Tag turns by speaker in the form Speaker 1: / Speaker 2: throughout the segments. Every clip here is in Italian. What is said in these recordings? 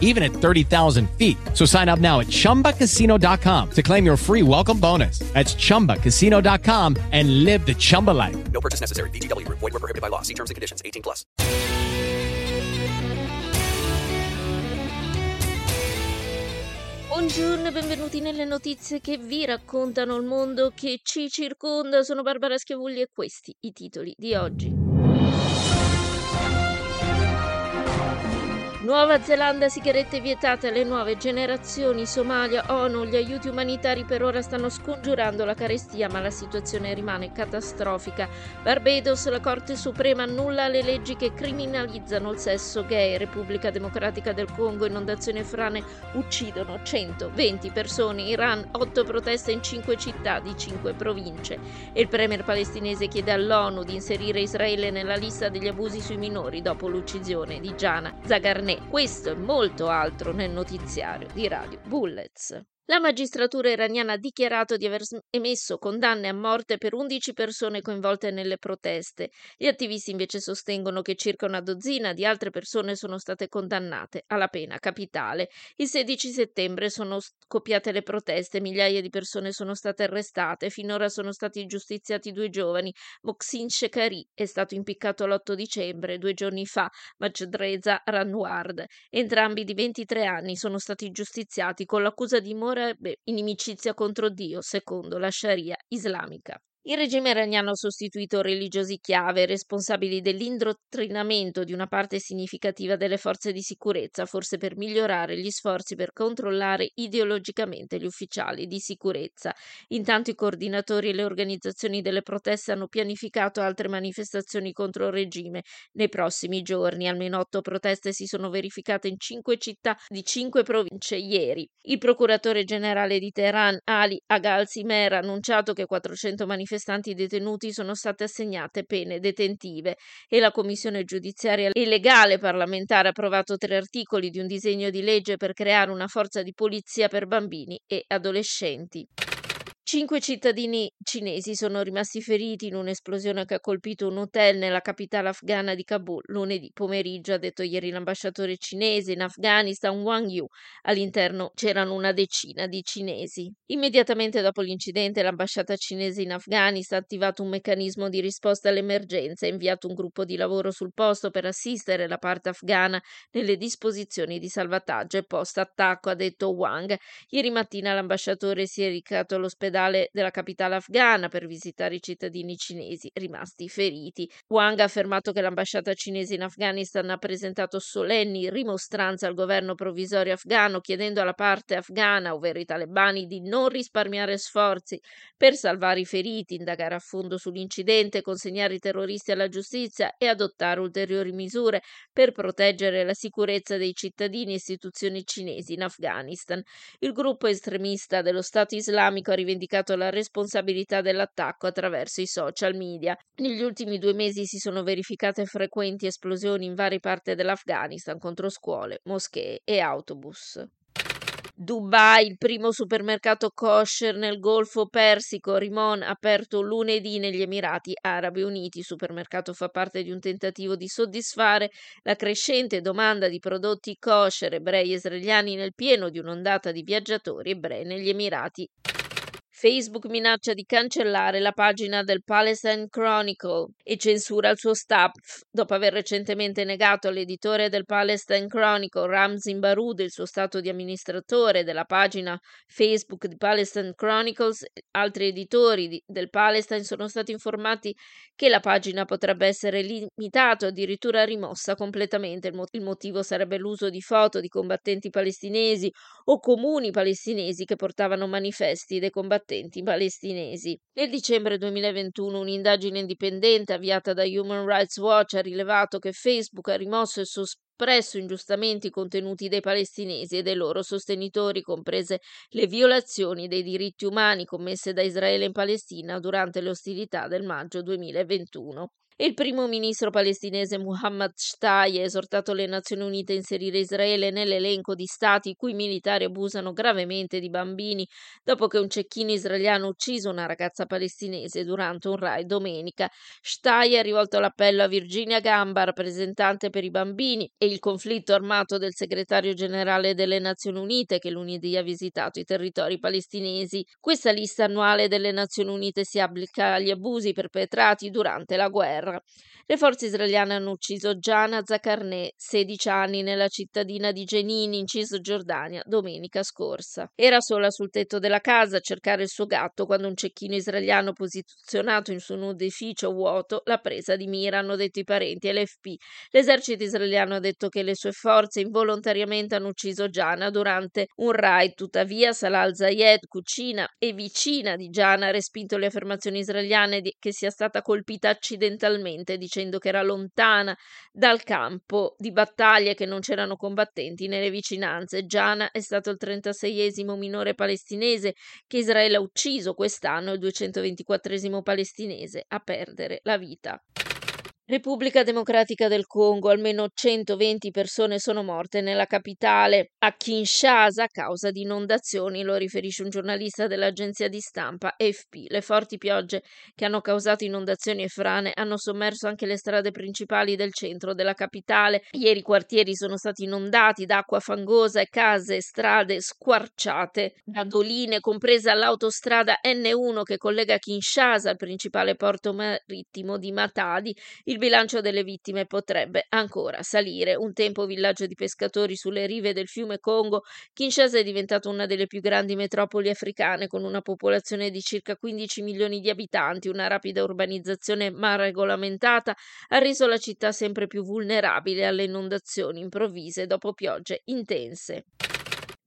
Speaker 1: even at 30,000 feet. So sign up now at chumbacasino.com to claim your free welcome bonus. That's chumbacasino.com and live the Chumba life.
Speaker 2: No purchase necessary. VGW Group. Void were prohibited by law. See terms and conditions. 18 plus.
Speaker 3: Buongiorno e benvenuti nelle notizie che vi raccontano il mondo che ci circonda. Sono Barbara Schiavulli e questi i titoli di oggi. Nuova Zelanda, sigarette vietate alle nuove generazioni. Somalia, ONU, gli aiuti umanitari per ora stanno scongiurando la carestia, ma la situazione rimane catastrofica. Barbados, la Corte Suprema annulla le leggi che criminalizzano il sesso gay. Repubblica Democratica del Congo, inondazioni e frane uccidono 120 persone. Iran, 8 proteste in 5 città di 5 province. Il premier palestinese chiede all'ONU di inserire Israele nella lista degli abusi sui minori dopo l'uccisione di Gianna Zagarnet. Questo e molto altro nel notiziario di Radio Bullets. La magistratura iraniana ha dichiarato di aver emesso condanne a morte per 11 persone coinvolte nelle proteste. Gli attivisti invece sostengono che circa una dozzina di altre persone sono state condannate alla pena capitale. Il 16 settembre sono scoppiate le proteste, migliaia di persone sono state arrestate, finora sono stati giustiziati due giovani. Moxin Shekari è stato impiccato l'8 dicembre, due giorni fa, Majdreza Ranward. Entrambi di 23 anni sono stati giustiziati con l'accusa di morte inimicizia contro Dio, secondo la Sharia islamica. Il regime iraniano ha sostituito religiosi chiave responsabili dell'indottrinamento di una parte significativa delle forze di sicurezza, forse per migliorare gli sforzi per controllare ideologicamente gli ufficiali di sicurezza. Intanto i coordinatori e le organizzazioni delle proteste hanno pianificato altre manifestazioni contro il regime nei prossimi giorni. Almeno otto proteste si sono verificate in cinque città di cinque province ieri. Il procuratore generale di Teheran, Ali Agal Simer, ha annunciato che 400 manifestazioni manifestanti detenuti sono state assegnate pene detentive e la Commissione giudiziaria e legale parlamentare ha approvato tre articoli di un disegno di legge per creare una forza di polizia per bambini e adolescenti. Cinque cittadini cinesi sono rimasti feriti in un'esplosione che ha colpito un hotel nella capitale afghana di Kabul lunedì pomeriggio, ha detto ieri l'ambasciatore cinese in Afghanistan Wang Yu. All'interno c'erano una decina di cinesi. Immediatamente dopo l'incidente l'ambasciata cinese in Afghanistan ha attivato un meccanismo di risposta all'emergenza e inviato un gruppo di lavoro sul posto per assistere la parte afghana nelle disposizioni di salvataggio e post-attacco, ha detto Wang. Ieri mattina l'ambasciatore si è recato all'ospedale della capitale afghana per visitare i cittadini cinesi rimasti feriti. Wang ha affermato che l'ambasciata cinese in Afghanistan ha presentato solenni rimostranze al governo provvisorio afghano chiedendo alla parte afghana, ovvero i talebani, di non risparmiare sforzi per salvare i feriti, indagare a fondo sull'incidente, consegnare i terroristi alla giustizia e adottare ulteriori misure per proteggere la sicurezza dei cittadini e istituzioni cinesi in Afghanistan. Il gruppo estremista dello Stato islamico ha rivendicato la responsabilità dell'attacco attraverso i social media. Negli ultimi due mesi si sono verificate frequenti esplosioni in varie parti dell'Afghanistan contro scuole, moschee e autobus. Dubai, il primo supermercato kosher nel Golfo Persico, Rimon, aperto lunedì negli Emirati Arabi Uniti. Il supermercato fa parte di un tentativo di soddisfare la crescente domanda di prodotti kosher ebrei israeliani nel pieno di un'ondata di viaggiatori ebrei negli Emirati. Facebook minaccia di cancellare la pagina del Palestine Chronicle e censura il suo staff dopo aver recentemente negato all'editore del Palestine Chronicle, Ramzin Baroud, il suo stato di amministratore della pagina Facebook di Palestine Chronicles. Altri editori di, del Palestine sono stati informati che la pagina potrebbe essere limitata o addirittura rimossa completamente. Il, mo- il motivo sarebbe l'uso di foto di combattenti palestinesi o comuni palestinesi che portavano manifesti dei combattenti palestinesi. Nel dicembre 2021 un'indagine indipendente avviata da Human Rights Watch ha rilevato che Facebook ha rimosso e soppresso ingiustamente i contenuti dei palestinesi e dei loro sostenitori, comprese le violazioni dei diritti umani commesse da Israele in Palestina durante le ostilità del maggio 2021. Il primo ministro palestinese Muhammad Shtai ha esortato le Nazioni Unite a inserire Israele nell'elenco di stati i cui militari abusano gravemente di bambini dopo che un cecchino israeliano ha ucciso una ragazza palestinese durante un raid domenica. Shtai ha rivolto l'appello a Virginia Gamba, rappresentante per i bambini, e il conflitto armato del segretario generale delle Nazioni Unite che lunedì ha visitato i territori palestinesi. Questa lista annuale delle Nazioni Unite si applica agli abusi perpetrati durante la guerra guerra. Le forze israeliane hanno ucciso Giana Zakarneh, 16 anni, nella cittadina di Jenin, in Cisgiordania, domenica scorsa. Era sola sul tetto della casa a cercare il suo gatto quando un cecchino israeliano posizionato in su un edificio vuoto l'ha presa di mira, hanno detto i parenti LFP. L'esercito israeliano ha detto che le sue forze involontariamente hanno ucciso Giana durante un raid, tuttavia Salah Zayed, cucina e vicina di Giana, ha respinto le affermazioni israeliane che sia stata colpita accidentalmente ufficialmente dicendo che era lontana dal campo di battaglia e che non c'erano combattenti nelle vicinanze. Giana è stato il 36esimo minore palestinese che Israele ha ucciso quest'anno, il 224esimo palestinese a perdere la vita. Repubblica Democratica del Congo, almeno 120 persone sono morte nella capitale, a Kinshasa, a causa di inondazioni, lo riferisce un giornalista dell'agenzia di stampa AFP. Le forti piogge che hanno causato inondazioni e frane hanno sommerso anche le strade principali del centro della capitale. Ieri i quartieri sono stati inondati d'acqua fangosa e case e strade squarciate da doline, compresa l'autostrada N1 che collega Kinshasa al principale porto marittimo di Matadi. Il bilancio delle vittime potrebbe ancora salire. Un tempo villaggio di pescatori sulle rive del fiume Congo, Kinshasa è diventata una delle più grandi metropoli africane con una popolazione di circa 15 milioni di abitanti. Una rapida urbanizzazione mal regolamentata ha reso la città sempre più vulnerabile alle inondazioni improvvise dopo piogge intense.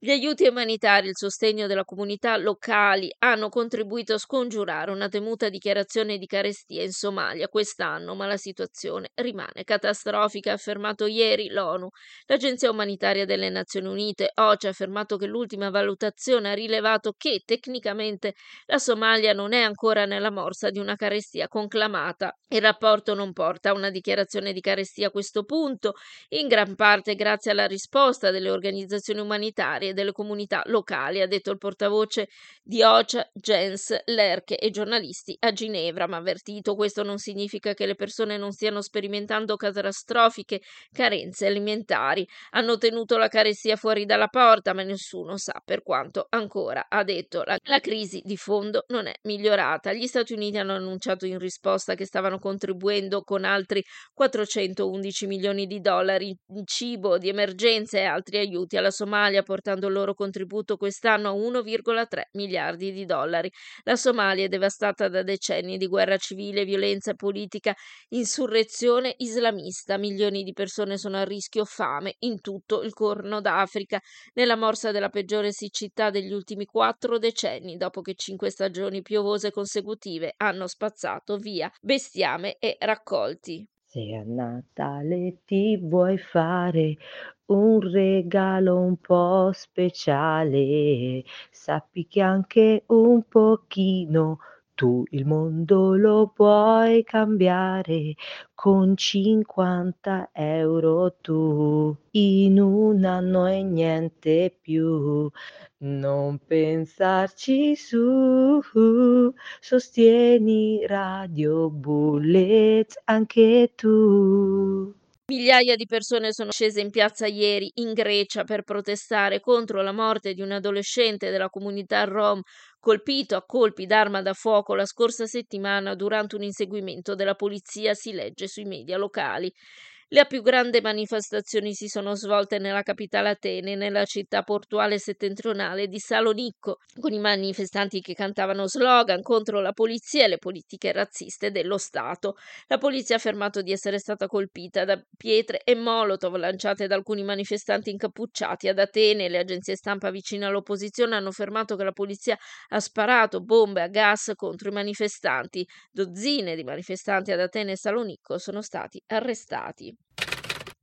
Speaker 3: Gli aiuti umanitari e il sostegno della comunità locali hanno contribuito a scongiurare una temuta dichiarazione di carestia in Somalia quest'anno, ma la situazione rimane catastrofica, ha affermato ieri l'ONU. L'Agenzia umanitaria delle Nazioni Unite, OCE, ha affermato che l'ultima valutazione ha rilevato che tecnicamente la Somalia non è ancora nella morsa di una carestia conclamata. Il rapporto non porta a una dichiarazione di carestia a questo punto, in gran parte grazie alla risposta delle organizzazioni umanitarie e delle comunità locali, ha detto il portavoce di OCHA Jens Lerche e giornalisti a Ginevra, ma avvertito questo non significa che le persone non stiano sperimentando catastrofiche carenze alimentari. Hanno tenuto la carestia fuori dalla porta, ma nessuno sa per quanto ancora, ha detto. La, la crisi di fondo non è migliorata. Gli Stati Uniti hanno annunciato in risposta che stavano contribuendo con altri 411 milioni di dollari in cibo di emergenza e altri aiuti alla Somalia, portando portando il loro contributo quest'anno a 1,3 miliardi di dollari. La Somalia è devastata da decenni di guerra civile, violenza politica, insurrezione islamista. Milioni di persone sono a rischio fame in tutto il Corno d'Africa, nella morsa della peggiore siccità degli ultimi quattro decenni, dopo che cinque stagioni piovose consecutive hanno spazzato via bestiame e raccolti.
Speaker 4: Se a Natale ti vuoi fare un regalo un po' speciale, sappi che anche un pochino tu il mondo lo puoi cambiare con 50 euro tu in un anno e niente più. Non pensarci su, sostieni Radio Bullet anche tu.
Speaker 3: Migliaia di persone sono scese in piazza ieri in Grecia per protestare contro la morte di un adolescente della comunità rom colpito a colpi d'arma da fuoco la scorsa settimana durante un inseguimento della polizia, si legge sui media locali. Le più grandi manifestazioni si sono svolte nella capitale Atene, nella città portuale settentrionale di Salonicco, con i manifestanti che cantavano slogan contro la polizia e le politiche razziste dello Stato. La polizia ha affermato di essere stata colpita da pietre e molotov lanciate da alcuni manifestanti incappucciati ad Atene. Le agenzie stampa vicine all'opposizione hanno affermato che la polizia ha sparato bombe a gas contro i manifestanti. Dozzine di manifestanti ad Atene e Salonicco sono stati arrestati.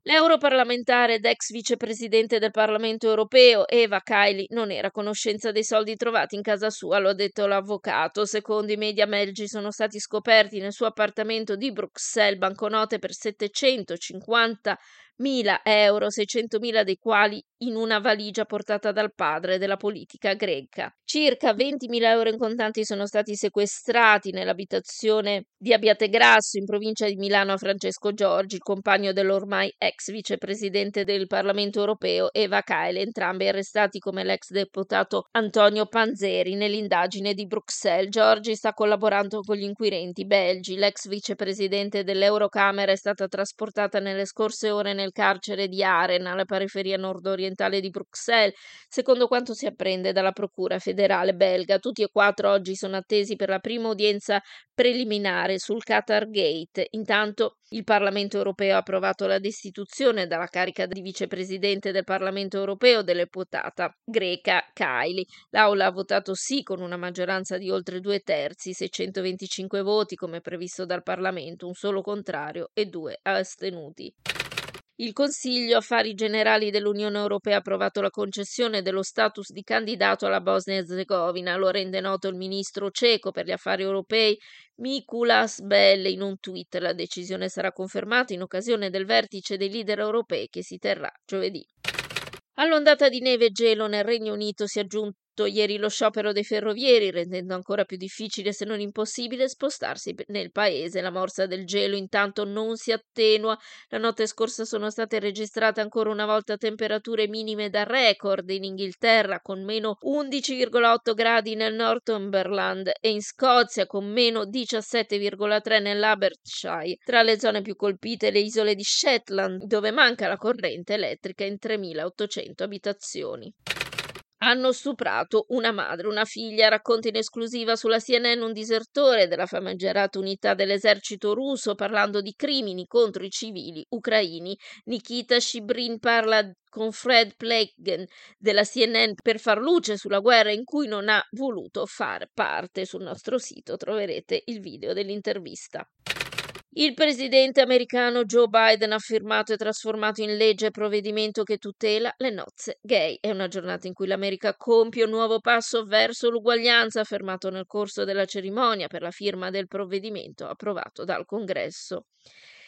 Speaker 3: L'europarlamentare ed ex vicepresidente del Parlamento europeo Eva Kaili non era a conoscenza dei soldi trovati in casa sua, lo ha detto l'avvocato. Secondo i media belgi sono stati scoperti nel suo appartamento di Bruxelles banconote per 750 1.000 euro, 600.000 dei quali in una valigia portata dal padre della politica greca. Circa 20.000 euro in contanti sono stati sequestrati nell'abitazione di Abbiategrasso in provincia di Milano a Francesco Giorgi, il compagno dell'ormai ex vicepresidente del Parlamento europeo Eva Kail, entrambi arrestati come l'ex deputato Antonio Panzeri nell'indagine di Bruxelles. Giorgi sta collaborando con gli inquirenti belgi. L'ex vicepresidente dell'Eurocamera è stata trasportata nelle scorse ore nel nel carcere di Aren, alla periferia nord-orientale di Bruxelles, secondo quanto si apprende dalla Procura federale belga. Tutti e quattro oggi sono attesi per la prima udienza preliminare sul Qatar Gate. Intanto il Parlamento europeo ha approvato la destituzione dalla carica di vicepresidente del Parlamento europeo dell'eputata greca Kylie. L'Aula ha votato sì con una maggioranza di oltre due terzi, 625 voti come previsto dal Parlamento, un solo contrario e due astenuti. Il Consiglio Affari Generali dell'Unione Europea ha approvato la concessione dello status di candidato alla Bosnia-Herzegovina, lo rende noto il ministro ceco per gli affari europei Mikulas Bell in un tweet. La decisione sarà confermata in occasione del vertice dei leader europei che si terrà giovedì. All'ondata di neve e gelo nel Regno Unito si è aggiunto ieri lo sciopero dei ferrovieri, rendendo ancora più difficile, se non impossibile, spostarsi nel paese. La morsa del gelo intanto non si attenua. La notte scorsa sono state registrate ancora una volta temperature minime da record in Inghilterra, con meno 11,8 gradi nel Northumberland e in Scozia con meno 17,3 nell'Aberkshire. Tra le zone più colpite le isole di Shetland, dove manca la corrente elettrica in 3.800 abitazioni. Hanno stuprato una madre, una figlia, racconta in esclusiva sulla CNN un disertore della famigerata unità dell'esercito russo parlando di crimini contro i civili ucraini. Nikita Shibrin parla con Fred Plegen della CNN per far luce sulla guerra in cui non ha voluto far parte. Sul nostro sito troverete il video dell'intervista. Il presidente americano Joe Biden ha firmato e trasformato in legge provvedimento che tutela le nozze gay. È una giornata in cui l'America compie un nuovo passo verso l'uguaglianza, affermato nel corso della cerimonia per la firma del provvedimento approvato dal Congresso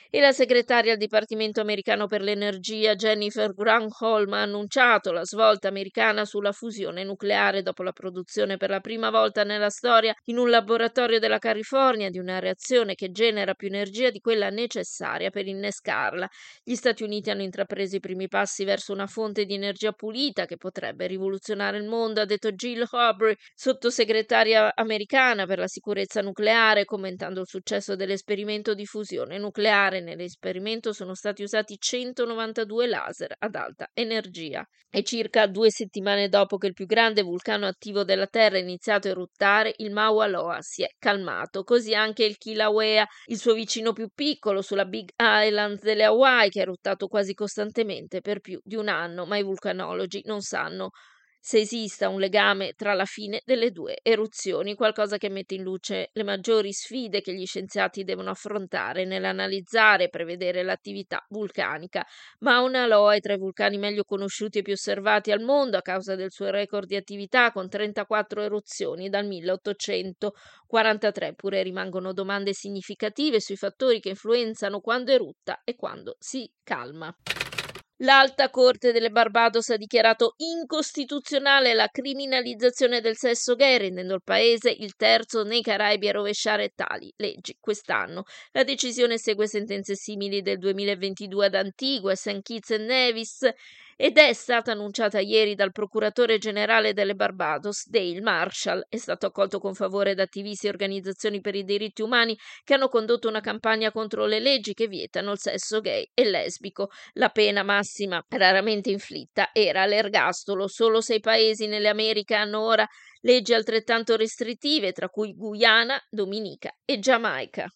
Speaker 3: e la segretaria al Dipartimento americano per l'energia Jennifer Granholm ha annunciato la svolta americana sulla fusione nucleare dopo la produzione per la prima volta nella storia in un laboratorio della California di una reazione che genera più energia di quella necessaria per innescarla. Gli Stati Uniti hanno intrapreso i primi passi verso una fonte di energia pulita che potrebbe rivoluzionare il mondo, ha detto Jill Hobry, sottosegretaria americana per la sicurezza nucleare, commentando il successo dell'esperimento di fusione nucleare particolare nell'esperimento sono stati usati 192 laser ad alta energia. E circa due settimane dopo che il più grande vulcano attivo della Terra ha iniziato a eruttare, il Mauna Loa si è calmato, così anche il Kilauea, il suo vicino più piccolo sulla Big Island delle Hawaii, che ha eruttato quasi costantemente per più di un anno, ma i vulcanologi non sanno se esista un legame tra la fine delle due eruzioni, qualcosa che mette in luce le maggiori sfide che gli scienziati devono affrontare nell'analizzare e prevedere l'attività vulcanica. Mauna Loa è tra i vulcani meglio conosciuti e più osservati al mondo a causa del suo record di attività con 34 eruzioni dal 1843, pure rimangono domande significative sui fattori che influenzano quando erutta e quando si calma. L'Alta Corte delle Barbados ha dichiarato incostituzionale la criminalizzazione del sesso gay, rendendo il paese il terzo nei Caraibi a rovesciare tali leggi quest'anno. La decisione segue sentenze simili del 2022 ad Antigua, St. Kitts e Nevis ed è stata annunciata ieri dal procuratore generale delle Barbados, Dale Marshall. È stato accolto con favore da attivisti e organizzazioni per i diritti umani che hanno condotto una campagna contro le leggi che vietano il sesso gay e lesbico. La pena massima, raramente inflitta, era l'ergastolo. Solo sei paesi nelle Americhe hanno ora leggi altrettanto restrittive, tra cui Guyana, Dominica e Giamaica.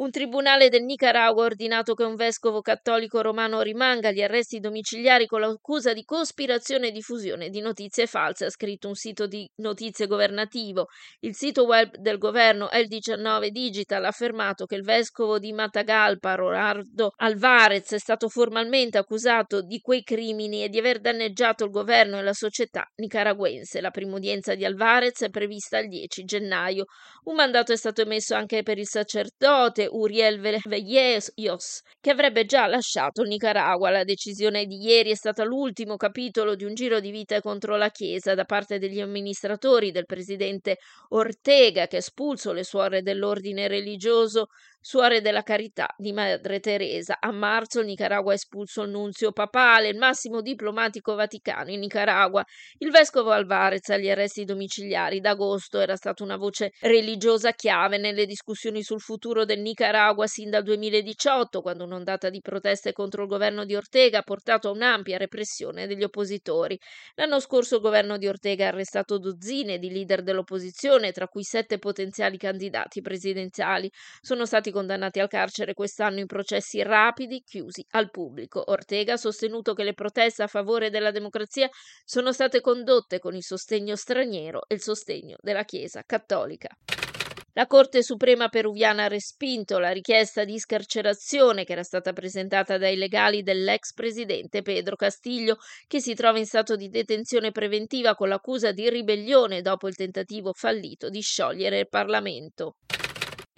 Speaker 3: Un tribunale del Nicaragua ha ordinato che un vescovo cattolico romano rimanga agli arresti domiciliari con l'accusa di cospirazione e diffusione di notizie false, ha scritto un sito di notizie governativo. Il sito web del governo El 19 Digital ha affermato che il vescovo di Matagalpa, Ronaldo Alvarez, è stato formalmente accusato di quei crimini e di aver danneggiato il governo e la società nicaragüense. La prima udienza di Alvarez è prevista il 10 gennaio. Un mandato è stato emesso anche per il sacerdote Uriel Velleyos, che avrebbe già lasciato il Nicaragua. La decisione di ieri è stata l'ultimo capitolo di un giro di vita contro la Chiesa da parte degli amministratori del presidente Ortega, che ha espulso le suore dell'ordine religioso Suore della Carità di Madre Teresa. A marzo il Nicaragua ha espulso il nunzio papale, il massimo diplomatico vaticano in Nicaragua. Il vescovo Alvarez agli arresti domiciliari d'agosto era stata una voce religiosa chiave nelle discussioni sul futuro del Nicaragua sin dal 2018, quando un'ondata di proteste contro il governo di Ortega ha portato a un'ampia repressione degli oppositori. L'anno scorso il governo di Ortega ha arrestato dozzine di leader dell'opposizione, tra cui sette potenziali candidati presidenziali. Sono stati stati condannati al carcere quest'anno in processi rapidi chiusi al pubblico. Ortega ha sostenuto che le proteste a favore della democrazia sono state condotte con il sostegno straniero e il sostegno della Chiesa cattolica. La Corte Suprema peruviana ha respinto la richiesta di scarcerazione che era stata presentata dai legali dell'ex presidente Pedro Castillo, che si trova in stato di detenzione preventiva con l'accusa di ribellione dopo il tentativo fallito di sciogliere il Parlamento.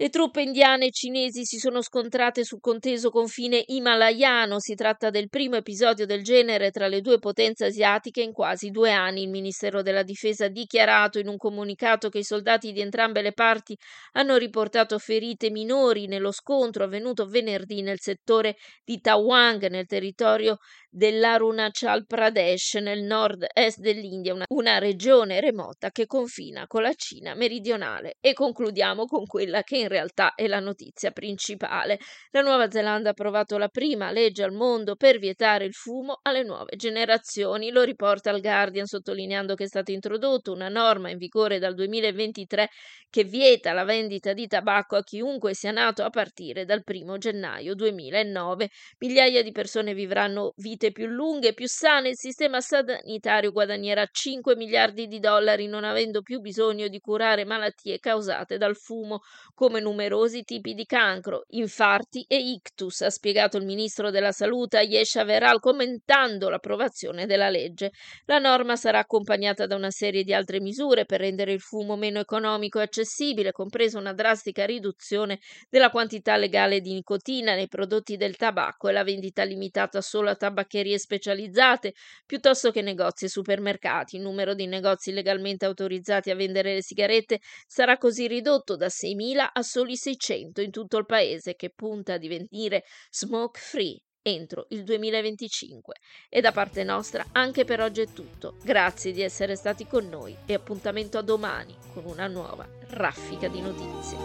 Speaker 3: Le truppe indiane e cinesi si sono scontrate sul conteso confine himalayano. Si tratta del primo episodio del genere tra le due potenze asiatiche in quasi due anni. Il Ministero della Difesa ha dichiarato in un comunicato che i soldati di entrambe le parti hanno riportato ferite minori nello scontro avvenuto venerdì nel settore di Tawang, nel territorio dell'Arunachal Pradesh, nel nord-est dell'India, una, una regione remota che confina con la Cina meridionale. E concludiamo con quella che in realtà è la notizia principale. La Nuova Zelanda ha approvato la prima legge al mondo per vietare il fumo alle nuove generazioni. Lo riporta il Guardian sottolineando che è stata introdotta una norma in vigore dal 2023 che vieta la vendita di tabacco a chiunque sia nato a partire dal 1 gennaio 2009. Migliaia di persone vivranno vite più lunghe e più sane. Il sistema sanitario guadagnerà 5 miliardi di dollari non avendo più bisogno di curare malattie causate dal fumo come numerosi tipi di cancro, infarti e ictus, ha spiegato il ministro della Salute Ayesha Veral commentando l'approvazione della legge. La norma sarà accompagnata da una serie di altre misure per rendere il fumo meno economico e accessibile, compresa una drastica riduzione della quantità legale di nicotina nei prodotti del tabacco e la vendita limitata solo a tabaccherie specializzate piuttosto che negozi e supermercati. Il numero di negozi legalmente autorizzati a vendere le sigarette sarà così ridotto da 6.000 a soli 600 in tutto il paese che punta a divenire smoke free entro il 2025. E da parte nostra anche per oggi è tutto. Grazie di essere stati con noi e appuntamento a domani con una nuova raffica di notizie.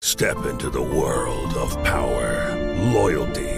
Speaker 5: Step into the world of power, loyalty